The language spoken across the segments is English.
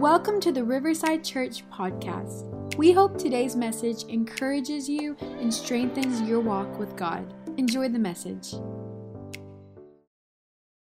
Welcome to the Riverside Church podcast. We hope today's message encourages you and strengthens your walk with God. Enjoy the message.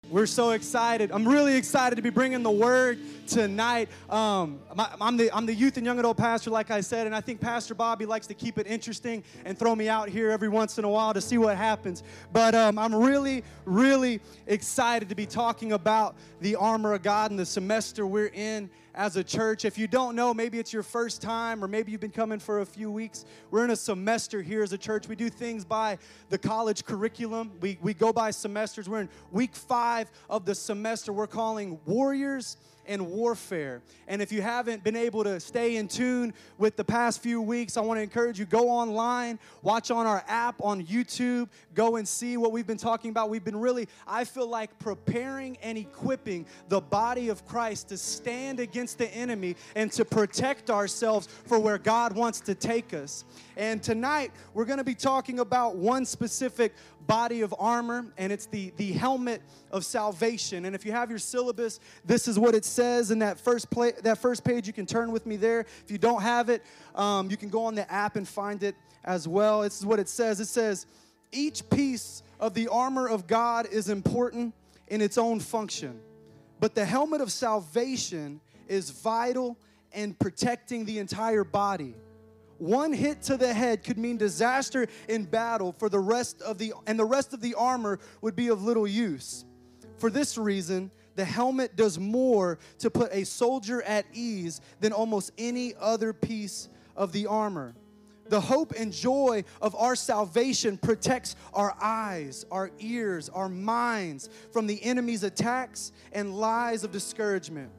We're so excited. I'm really excited to be bringing the word tonight. Um, I'm, the, I'm the youth and young adult pastor, like I said, and I think Pastor Bobby likes to keep it interesting and throw me out here every once in a while to see what happens. But um, I'm really, really excited to be talking about the armor of God and the semester we're in as a church. If you don't know, maybe it's your first time, or maybe you've been coming for a few weeks. We're in a semester here as a church. We do things by the college curriculum, we, we go by semesters. We're in week five of the semester. We're calling Warriors and warfare. And if you haven't been able to stay in tune with the past few weeks, I want to encourage you go online, watch on our app on YouTube, go and see what we've been talking about. We've been really, I feel like, preparing and equipping the body of Christ to stand against the enemy and to protect ourselves for where God wants to take us. And tonight, we're going to be talking about one specific body of armor, and it's the, the helmet of salvation. And if you have your syllabus, this is what it says in that first, play, that first page. You can turn with me there. If you don't have it, um, you can go on the app and find it as well. This is what it says it says, Each piece of the armor of God is important in its own function, but the helmet of salvation is vital in protecting the entire body. One hit to the head could mean disaster in battle for the rest of the and the rest of the armor would be of little use. For this reason, the helmet does more to put a soldier at ease than almost any other piece of the armor. The hope and joy of our salvation protects our eyes, our ears, our minds from the enemy's attacks and lies of discouragement.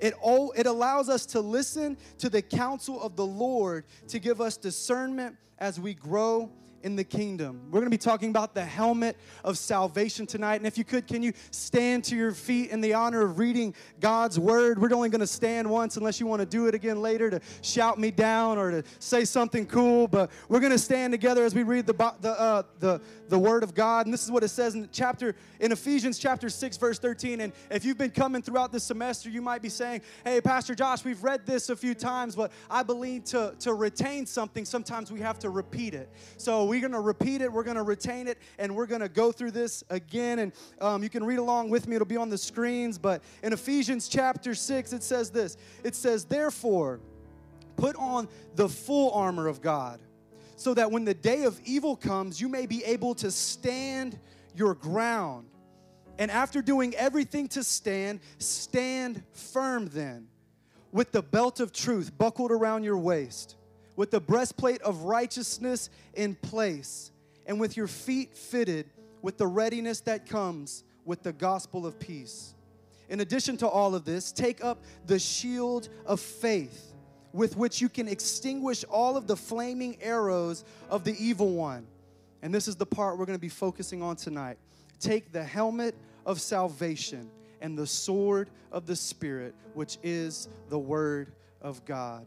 It, all, it allows us to listen to the counsel of the Lord to give us discernment as we grow in the kingdom. We're going to be talking about the helmet of salvation tonight. And if you could, can you stand to your feet in the honor of reading God's word? We're only going to stand once unless you want to do it again later to shout me down or to say something cool. But we're going to stand together as we read the, the, uh, the, the word of God. And this is what it says in chapter, in Ephesians chapter 6, verse 13. And if you've been coming throughout this semester, you might be saying, hey, Pastor Josh, we've read this a few times, but I believe to, to retain something, sometimes we have to repeat it. So we're going to repeat it, we're going to retain it, and we're going to go through this again. And um, you can read along with me, it'll be on the screens. But in Ephesians chapter 6, it says this it says, Therefore, put on the full armor of God, so that when the day of evil comes, you may be able to stand your ground. And after doing everything to stand, stand firm then, with the belt of truth buckled around your waist with the breastplate of righteousness in place, and with your feet fitted with the readiness that comes with the gospel of peace. In addition to all of this, take up the shield of faith with which you can extinguish all of the flaming arrows of the evil one. And this is the part we're going to be focusing on tonight. Take the helmet of salvation and the sword of the Spirit, which is the Word of God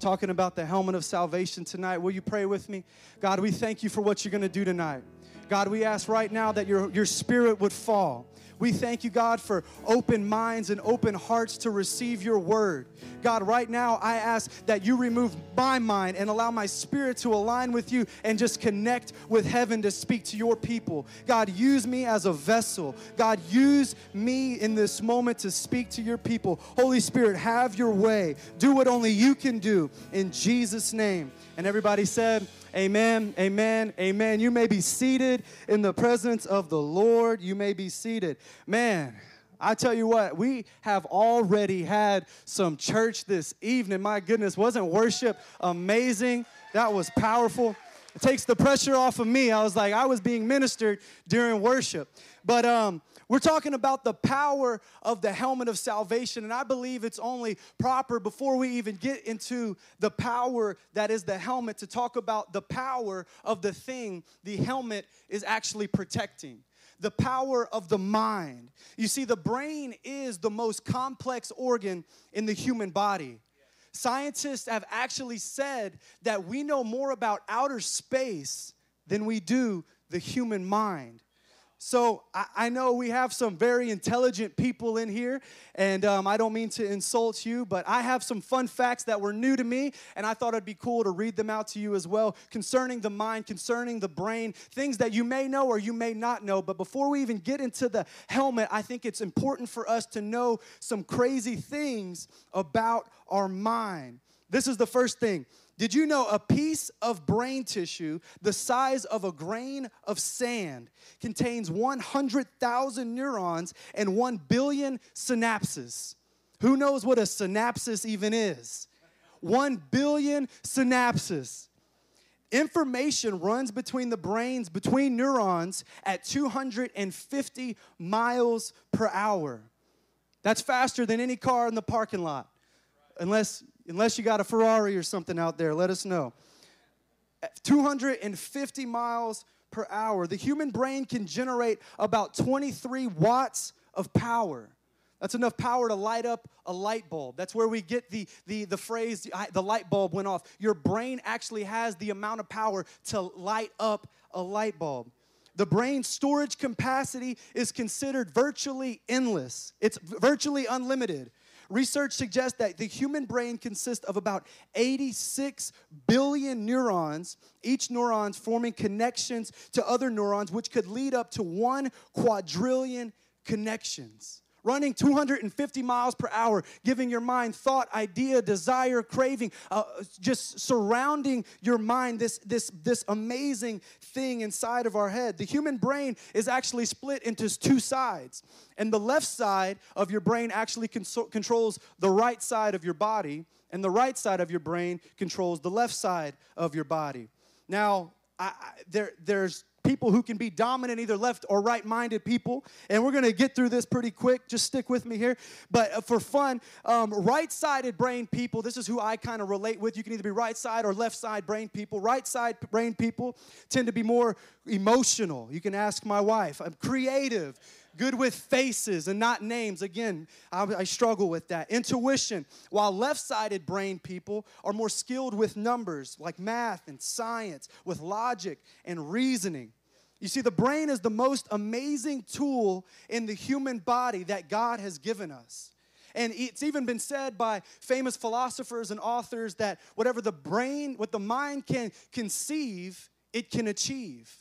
talking about the helmet of salvation tonight. Will you pray with me? God, we thank you for what you're going to do tonight. God, we ask right now that your, your spirit would fall. We thank you, God, for open minds and open hearts to receive your word. God, right now, I ask that you remove my mind and allow my spirit to align with you and just connect with heaven to speak to your people. God, use me as a vessel. God, use me in this moment to speak to your people. Holy Spirit, have your way. Do what only you can do in Jesus' name. And everybody said, Amen, amen, amen. You may be seated in the presence of the Lord. You may be seated. Man, I tell you what, we have already had some church this evening. My goodness, wasn't worship amazing? That was powerful. It takes the pressure off of me. I was like, I was being ministered during worship. But um, we're talking about the power of the helmet of salvation, and I believe it's only proper before we even get into the power that is the helmet to talk about the power of the thing the helmet is actually protecting the power of the mind. You see, the brain is the most complex organ in the human body. Scientists have actually said that we know more about outer space than we do the human mind. So I, I, know we have some very intelligent people in here, and um, I don't mean to insult you, but I have some fun facts that were new to me, and I thought it'd be cool to read them out to you as well concerning the mind, concerning the brain, things that you may know or you may not know. But before we even get into the helmet, I think it's important for us to know some crazy things about our mind. This is the first thing did you know a piece of brain tissue the size of a grain of sand contains 100,000 neurons and 1 billion synapses? Who knows what a synapses even is? 1 billion synapses. Information runs between the brains, between neurons, at 250 miles per hour. That's faster than any car in the parking lot, unless Unless you got a Ferrari or something out there, let us know. 250 miles per hour. The human brain can generate about 23 watts of power. That's enough power to light up a light bulb. That's where we get the, the, the phrase, the light bulb went off. Your brain actually has the amount of power to light up a light bulb. The brain's storage capacity is considered virtually endless, it's virtually unlimited. Research suggests that the human brain consists of about 86 billion neurons, each neuron forming connections to other neurons, which could lead up to one quadrillion connections running 250 miles per hour, giving your mind thought, idea, desire, craving, uh, just surrounding your mind, this, this, this amazing thing inside of our head. The human brain is actually split into two sides, and the left side of your brain actually cons- controls the right side of your body, and the right side of your brain controls the left side of your body. Now, I, I, there, there's people who can be dominant, either left or right minded people. And we're going to get through this pretty quick. Just stick with me here. But uh, for fun, um, right sided brain people, this is who I kind of relate with. You can either be right side or left side brain people. Right side brain people tend to be more emotional. You can ask my wife. I'm creative good with faces and not names. Again, I, I, struggle with that. Intuition, while left sided brain people are more skilled with numbers like math and science, with logic and reasoning. You see, the brain is the most amazing tool in the human body that God has given us. And it's even been said by famous philosophers and authors that whatever the brain, what the mind can conceive, it can achieve.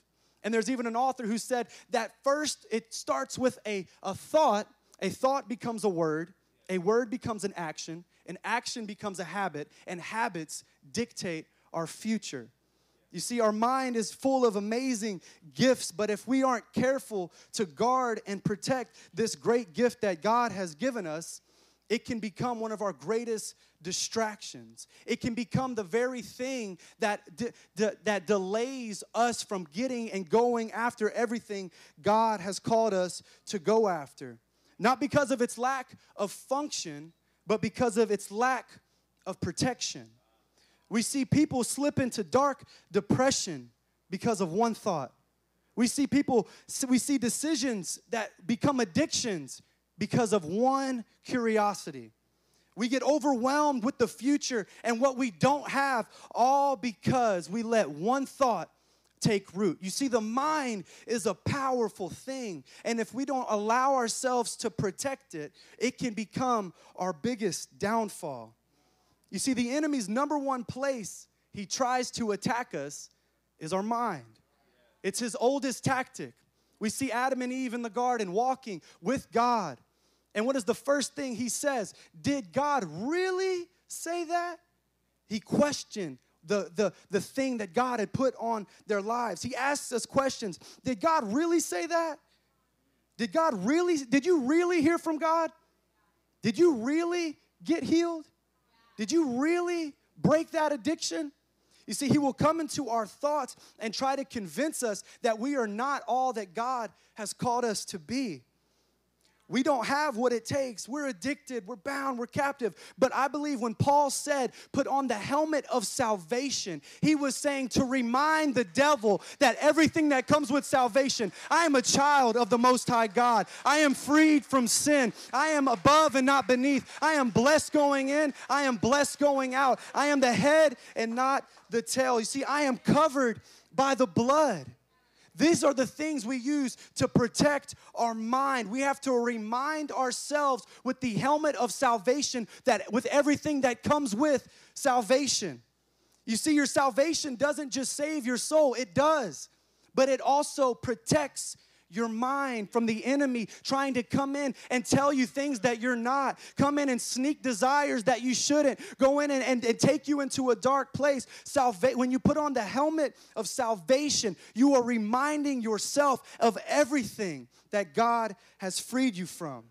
And there's even an author who said that first it starts with a, a thought, a thought becomes a word, a word becomes an action, an action becomes a habit, and habits dictate our future. You see, our mind is full of amazing gifts, but if we aren't careful to guard and protect this great gift that God has given us, it can become one of our greatest distractions. It can become the very thing that, de- de- that delays us from getting and going after everything God has called us to go after. Not because of its lack of function, but because of its lack of protection. We see people slip into dark depression because of one thought. We see people, we see decisions that become addictions because of one curiosity. We get overwhelmed with the future and what we don't have, all because we let one thought take root. You see, the mind is a powerful thing. And if we don't allow ourselves to protect it, it can become our biggest downfall. You see, the enemy's number one place he tries to attack us is our mind. It's his oldest tactic. We see Adam and Eve in the garden walking with God. And what is the first thing he says? Did God really say that? He questioned the, the, the thing that God had put on their lives. He asks us questions. Did God really say that? Did God really, did you really hear from God? Did you really get healed? Did you really break that addiction? You see, He will come into our thoughts and try to convince us that we are not all that God has called us to be. We don't have what it takes. We're addicted, we're bound, we're captive. But I believe when Paul said, put on the helmet of salvation, he was saying to remind the devil that everything that comes with salvation, I am a child of the Most High God. I am freed from sin. I am above and not beneath. I am blessed going in. I am blessed going out. I am the head and not the tail. You see, I am covered by the blood. These are the things we use to protect our mind. We have to remind ourselves with the helmet of salvation that with everything that comes with salvation. You see, your salvation doesn't just save your soul, it does, but it also protects your mind from the enemy trying to come in and tell you things that you're not, come in and sneak desires that you shouldn't, go in and, and, and take you into a dark place. Salva- when you put on the helmet of salvation, you are reminding yourself of everything that God has freed you from.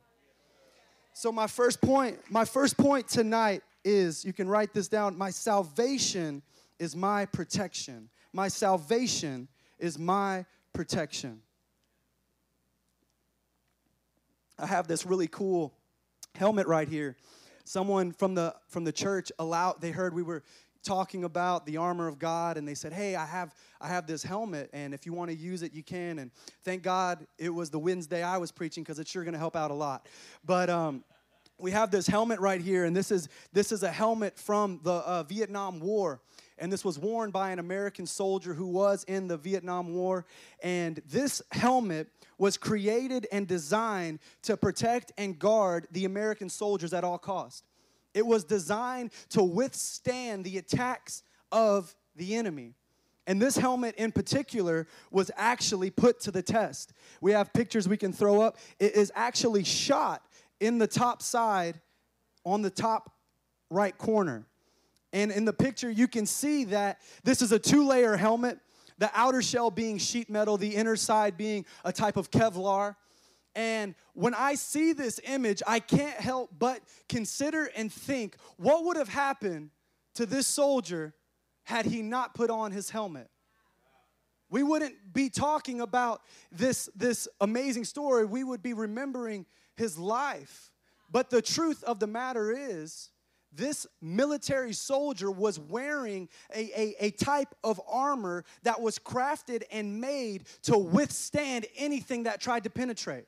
So my first point, my first point tonight is you can write this down, my salvation is my protection. My salvation is my protection. I have this really cool helmet right here. Someone from the from the church allowed they heard we were talking about the armor of God and they said, "Hey, I have I have this helmet and if you want to use it, you can." And thank God it was the Wednesday I was preaching cuz it's sure going to help out a lot. But um we have this helmet right here and this is this is a helmet from the uh, Vietnam War and this was worn by an American soldier who was in the Vietnam War. And this helmet was created and designed to protect and guard the American soldiers at all cost. It was designed to withstand the attacks of the enemy. And this helmet in particular was actually put to the test. We have pictures we can throw up. It is actually shot in the top side on the top right corner. And in the picture, you can see that this is a two layer helmet, the outer shell being sheet metal, the inner side being a type of Kevlar. And when I see this image, I can't help but consider and think what would have happened to this soldier had he not put on his helmet. We wouldn't be talking about this, this amazing story. We would be remembering his life. But the truth of the matter is, this military soldier was wearing a, a, a, type of armor that was crafted and made to withstand anything that tried to penetrate.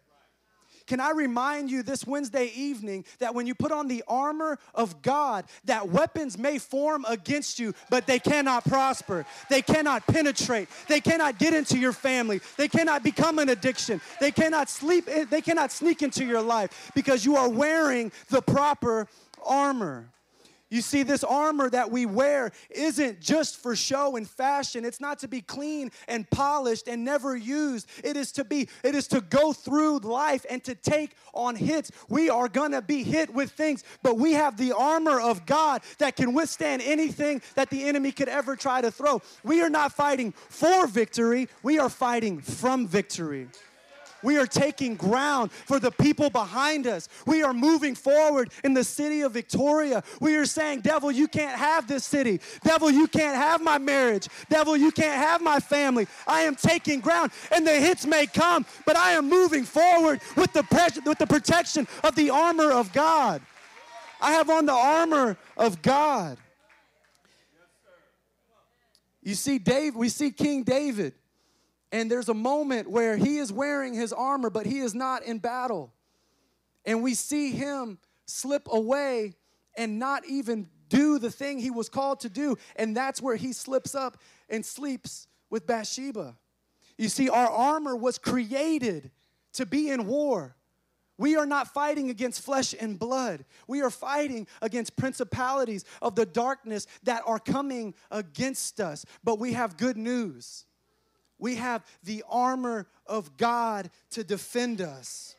Can I remind you this Wednesday evening that when you put on the armor of God, that weapons may form against you, but they cannot prosper. They cannot penetrate. They cannot get into your family. They cannot become an addiction. They cannot sleep eh, they cannot sneak into your life because you are wearing the proper armor. You see, this armor that we wear isn't just for show and fashion. It's not to be clean and polished and never used. It is to be, it is to go through life and to take on hits. We are gonna be hit with things, but we have the armor of God that can withstand anything that the enemy could ever try to throw. We are not fighting for victory, we are fighting from victory. We are taking ground for the people behind us. We are moving forward in the city of Victoria. We are saying, Devil, you can't have this city. Devil, you can't have my marriage. Devil, you can't have my family. I am taking ground, and the hits may come, but I am moving forward with the, with the protection of the armor of God. I have on the armor of God. You see, Dave, we see King David. And there's a moment where he is wearing his armor, but he is not in battle. And we see him slip away and not even do the thing he was called to do. And that's where he slips up and sleeps with Bathsheba. You see, our armor was created to be in war. We are not fighting against flesh and blood. We are fighting against principalities of the darkness that are coming against us. But we have good news. We have the armor of God to defend us.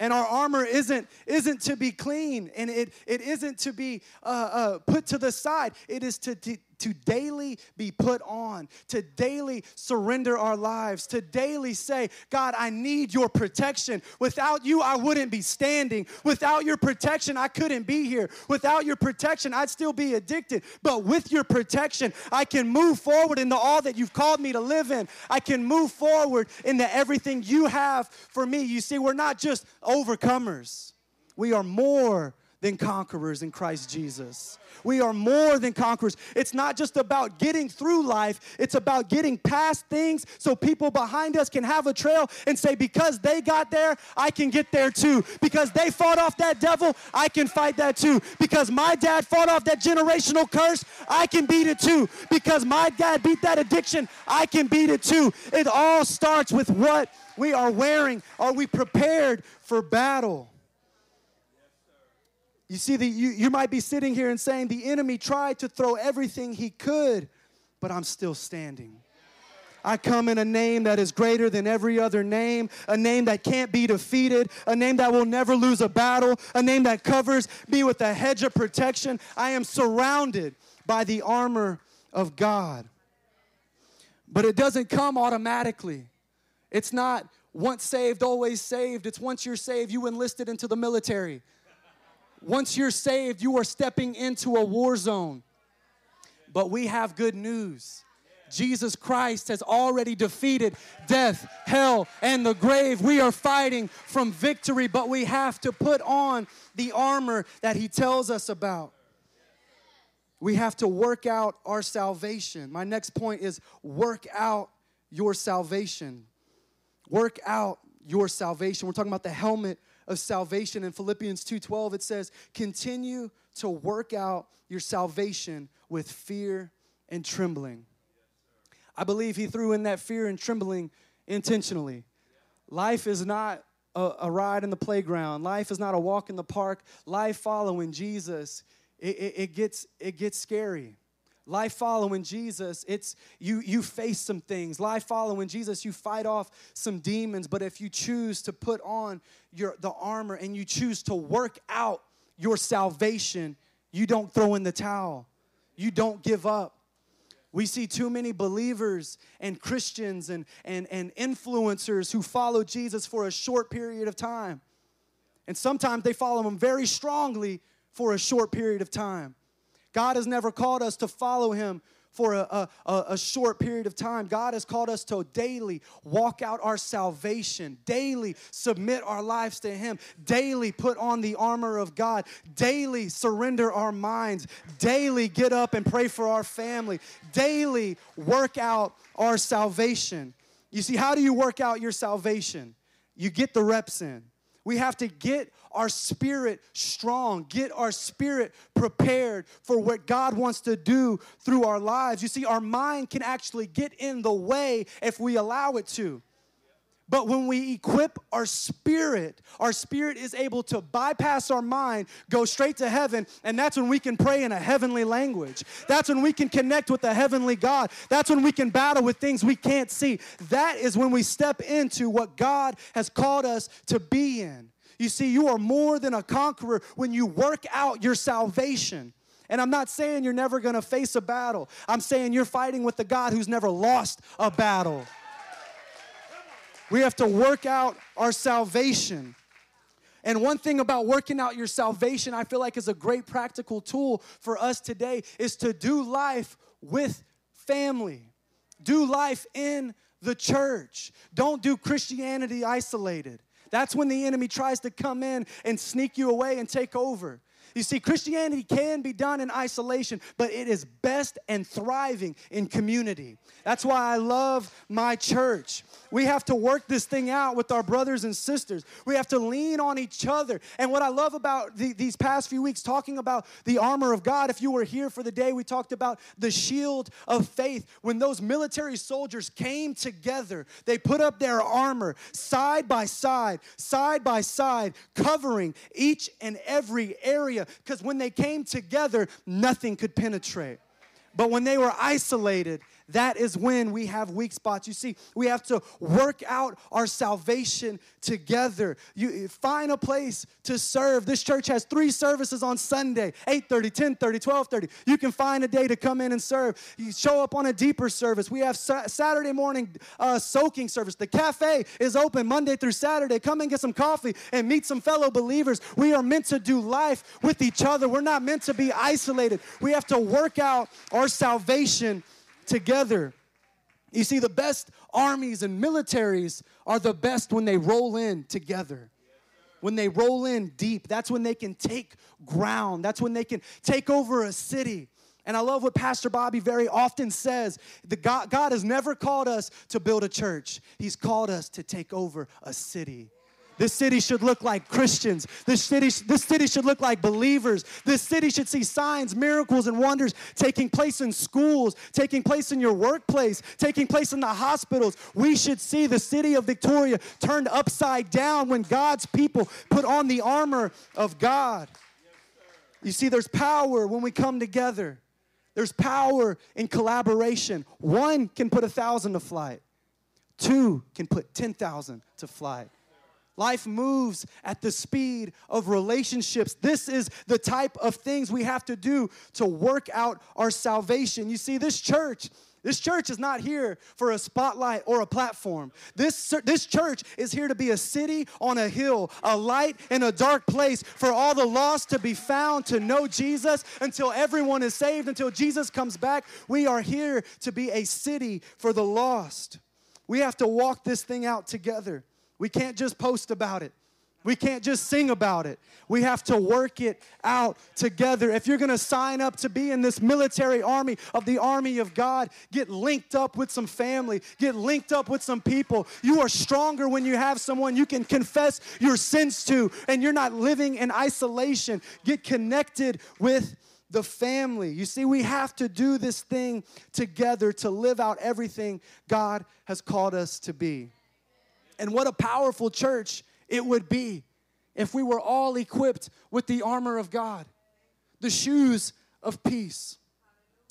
And our armor isn't, isn't to be clean and it, it isn't to be uh, uh, put to the side. It is to, to, to daily be put on, to daily surrender our lives, to daily say, God, I need your protection. Without you, I wouldn't be standing. Without your protection, I couldn't be here. Without your protection, I'd still be addicted. But with your protection, I can move forward into all that you've called me to live in. I can move forward into everything you have for me. You see, we're not just overcomers, we are more than conquerors in Christ Jesus. We are more than conquerors. It's not just about getting through life, it's about getting past things so people behind us can have a trail and say, because they got there, I can get there too. Because they fought off that devil, I can fight that too. Because my dad fought off that generational curse, I can beat it too. Because my dad beat that addiction, I can beat it too. It all starts with what we are wearing. Are we prepared for battle? You see, the, you, you might be sitting here and saying, The enemy tried to throw everything he could, but I'm still standing. I come in a name that is greater than every other name, a name that can't be defeated, a name that will never lose a battle, a name that covers me with a hedge of protection. I am surrounded by the armor of God. But it doesn't come automatically. It's not once saved, always saved. It's once you're saved, you enlisted into the military. Once you're saved, you are stepping into a war zone. But we have good news. Jesus Christ has already defeated death, hell, and the grave. We are fighting from victory, but we have to put on the armor that He tells us about. We have to work out our salvation. My next point is work out your salvation. Work out your salvation. We're talking about the helmet of salvation. In Philippians 2:12 it says, "Continue to work out your salvation with fear and trembling." I believe he threw in that fear and trembling intentionally. Life is not a, a, ride in the playground. Life is not a walk in the park. Life following Jesus, it, it, it gets it gets scary. Life following Jesus, it's you you face some things. Life following Jesus, you fight off some demons, but if you choose to put on your the armor and you choose to work out your salvation, you don't throw in the towel. You don't give up. We see too many believers and Christians and, and, and influencers who follow Jesus for a short period of time. And sometimes they follow him very strongly for a short period of time. God has never called us to follow Him for a, a, a, short period of time. God has called us to daily walk out our salvation, daily submit our lives to Him, daily put on the armor of God, daily surrender our minds, daily get up and pray for our family, daily work out our salvation. You see, how do you work out your salvation? You get the reps in. We have to get our spirit strong, get our spirit prepared for what God wants to do through our lives. You see, our mind can actually get in the way if we allow it to. But when we equip our spirit, our spirit is able to bypass our mind, go straight to heaven, and that's when we can pray in a heavenly language. That's when we can connect with the heavenly God. That's when we can battle with things we can't see. That is when we step into what God has called us to be in. You see, you are more than a conqueror when you work out your salvation. And I'm not saying you're never gonna face a battle, I'm saying you're fighting with the God who's never lost a battle. We have to work out our salvation. And one thing about working out your salvation, I feel like is a great practical tool for us today, is to do life with family. Do life in the church. Don't do Christianity isolated. That's when the enemy tries to come in and sneak you away and take over. You see, Christianity can be done in isolation, but it is best and thriving in community. That's why I love my church. We have to work this thing out with our brothers and sisters. We have to lean on each other. And what I love about the, these past few weeks, talking about the armor of God, if you were here for the day, we talked about the shield of faith. When those military soldiers came together, they put up their armor side by side, side by side, covering each and every area. Because when they came together, nothing could penetrate. But when they were isolated, that is when we have weak spots. You see, we have to work out our salvation together. You find a place to serve. This church has three services on Sunday, 8:30, 10:30, 12:30. You can find a day to come in and serve. You show up on a deeper service. We have Saturday morning uh, soaking service. The cafe is open Monday through Saturday. Come and get some coffee and meet some fellow believers. We are meant to do life with each other. We're not meant to be isolated. We have to work out our salvation together. You see, the best armies and militaries are the best when they roll in together. when they roll in deep, that's when they can take ground. That's when they can take over a city. And I love what Pastor Bobby very often says. The God, God has never called us to build a church, He's called us to take over a city. This city should look like Christians. This city, this city should look like believers. This city should see signs, miracles, and wonders taking place in schools, taking place in your workplace, taking place in the hospitals. We should see the city of Victoria turned upside down when God's people put on the armor of God. You see, there's power when we come together. There's power in collaboration. One can put a thousand to flight. Two can put 10,000 to flight. Life moves at the speed of relationships. This is the type of things we have to do to work out our salvation. You see, this church, this church is not here for a spotlight or a platform. This, this church is here to be a city on a hill, a light in a dark place for all the lost to be found, to know Jesus until everyone is saved, until Jesus comes back. We are here to be a city for the lost. We have to walk this thing out together. We can't just post about it. We can't just sing about it. We have to work it out together. If you're going to sign up to be in this military army of the army of God, get linked up with some family, get linked up with some people. You are stronger when you have someone you can confess your sins to and you're not living in isolation. Get connected with the family. You see, we have to do this thing together to live out everything God has called us to be. And what a powerful church it would be if we were all equipped with the armor of God, the shoes of peace,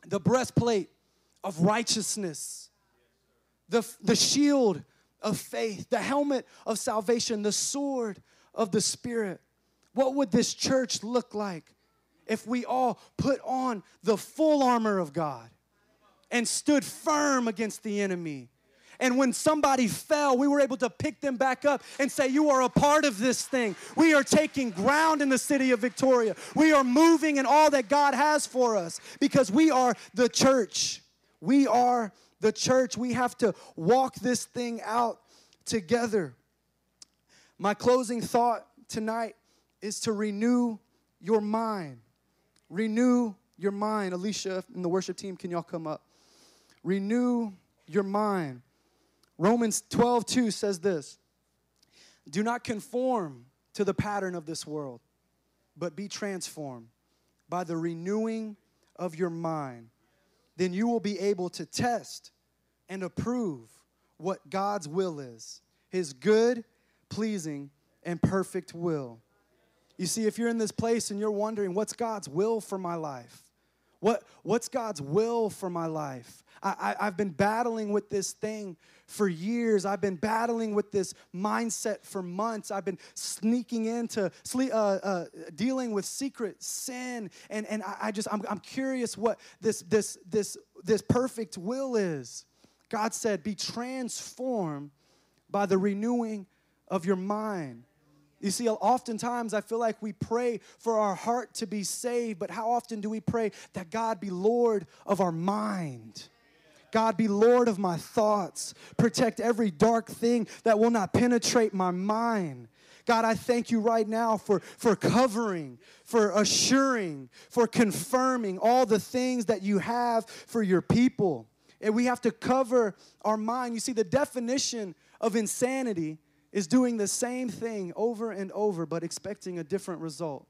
the breastplate of righteousness, the, the shield of faith, the helmet of salvation, the sword of the Spirit. What would this church look like if we all put on the full armor of God and stood firm against the enemy? And when somebody fell, we were able to pick them back up and say, You are a part of this thing. We are taking ground in the city of Victoria. We are moving in all that God has for us because we are the church. We are the church. We have to walk this thing out together. My closing thought tonight is to renew your mind. Renew your mind. Alicia and the worship team, can y'all come up? Renew your mind. Romans 12, 2 says this Do not conform to the pattern of this world, but be transformed by the renewing of your mind. Then you will be able to test and approve what God's will is his good, pleasing, and perfect will. You see, if you're in this place and you're wondering, what's God's will for my life? What, what's God's will for my life? I, I, have been battling with this thing for years. I've been battling with this mindset for months. I've been sneaking into uh, uh, dealing with secret sin, and, and I, I just I'm, I'm curious what this this this this perfect will is. God said, "Be transformed by the renewing of your mind." You see, oftentimes I feel like we pray for our heart to be saved, but how often do we pray that God be Lord of our mind? God, be Lord of my thoughts. Protect every dark thing that will not penetrate my mind. God, I thank you right now for, for covering, for assuring, for confirming all the things that you have for your people. And we have to cover our mind. You see, the definition of insanity is doing the same thing over and over, but expecting a different result.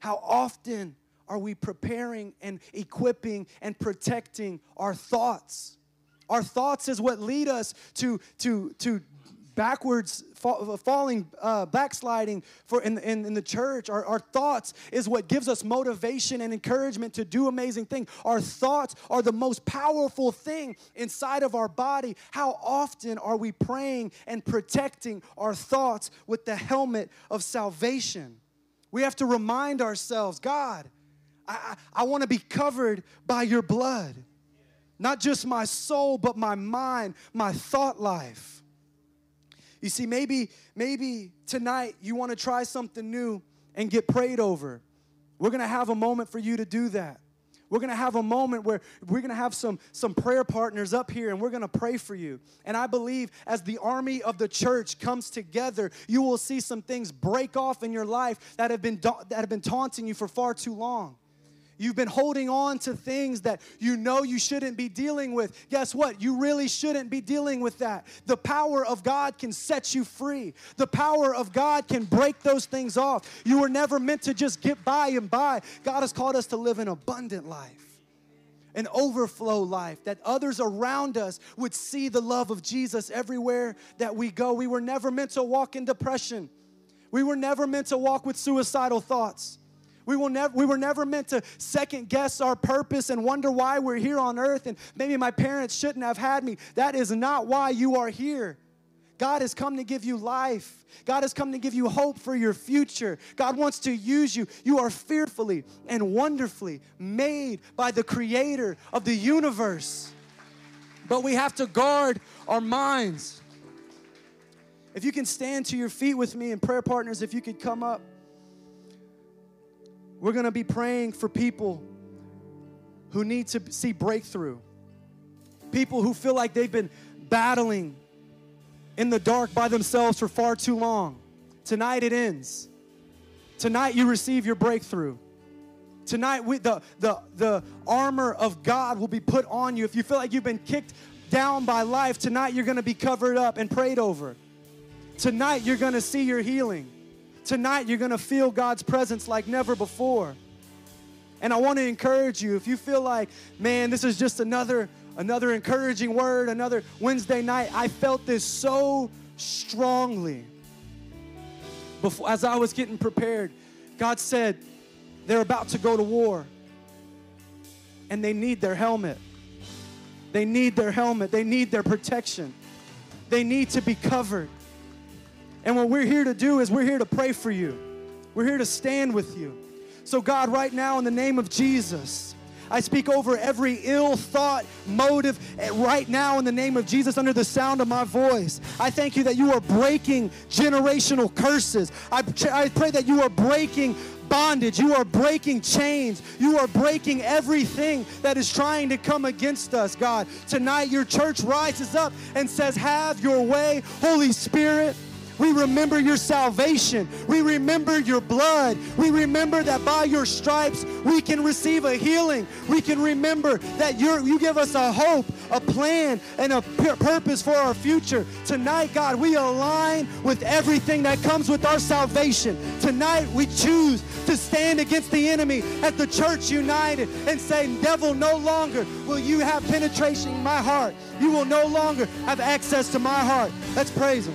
How often are we preparing and equipping and protecting our thoughts? Our thoughts is what lead us to, to, to backwards falling uh, backsliding for in, in, in, the church our, our thoughts is what gives us motivation and encouragement to do amazing things our thoughts are the most powerful thing inside of our body how often are we praying and protecting our thoughts with the helmet of salvation we have to remind ourselves god I, I want to be covered by your blood. Not just my soul, but my mind, my thought life. You see, maybe, maybe tonight you want to try something new and get prayed over. We're going to have a moment for you to do that. we're going to have a moment where we're going to have some, some prayer partners up here and we're going to pray for you. And I believe as the army of the church comes together, you will see some things break off in your life that have been, that have been taunting you for far too long. You've been holding on to things that you know you shouldn't be dealing with. Guess what? You really shouldn't be dealing with that. The power of God can set you free. The power of God can break those things off. You were never meant to just get by and by. God has called us to live an abundant life an overflow life, that others around us would see the love of Jesus everywhere that we go. We were never meant to walk in depression. We were never meant to walk with suicidal thoughts. We, will never, we were never meant to second guess our purpose and wonder why we're here on earth and maybe my parents shouldn't have had me. That is not why you are here. God has come to give you life. God has come to give you hope for your future. God wants to use you. You are fearfully and wonderfully made by the creator of the universe. But we have to guard our minds. If you can stand to your feet with me and prayer partners, if you could come up. We're going to be praying for people who need to see breakthrough. People who feel like they've been battling in the dark by themselves for far too long. Tonight it ends. Tonight you receive your breakthrough. Tonight we, the, the, the armor of God will be put on you. If you feel like you've been kicked down by life, tonight you're going to be covered up and prayed over. Tonight you're going to see your healing. Tonight, you're going to feel God's presence like never before. And I want to encourage you if you feel like, man, this is just another another encouraging word, another Wednesday night. I felt this so strongly. Before as I was getting prepared, God said they're about to go to war. And they need their helmet. They need their helmet. They need their protection. They need to be covered. And what we're here to do is we're here to pray for you. We're here to stand with you. So, God, right now, in the name of Jesus, I speak over every ill thought, motive, eh, right now in the name of Jesus, under the sound of my voice. I thank you that you are breaking generational curses. I, I pray that you are breaking bondage. You are breaking chains. You are breaking everything that is trying to come against us, God. Tonight, your church rises up and says, Have your way, Holy Spirit. We remember your salvation. We remember your blood. We remember that by your stripes we can receive a healing. We can remember that you give us a hope, a plan, and a purpose for our future. Tonight, God, we align with everything that comes with our salvation. Tonight, we choose to stand against the enemy at the church united and say, Devil, no longer will you have penetration in my heart. You will no longer have access to my heart. Let's praise Him.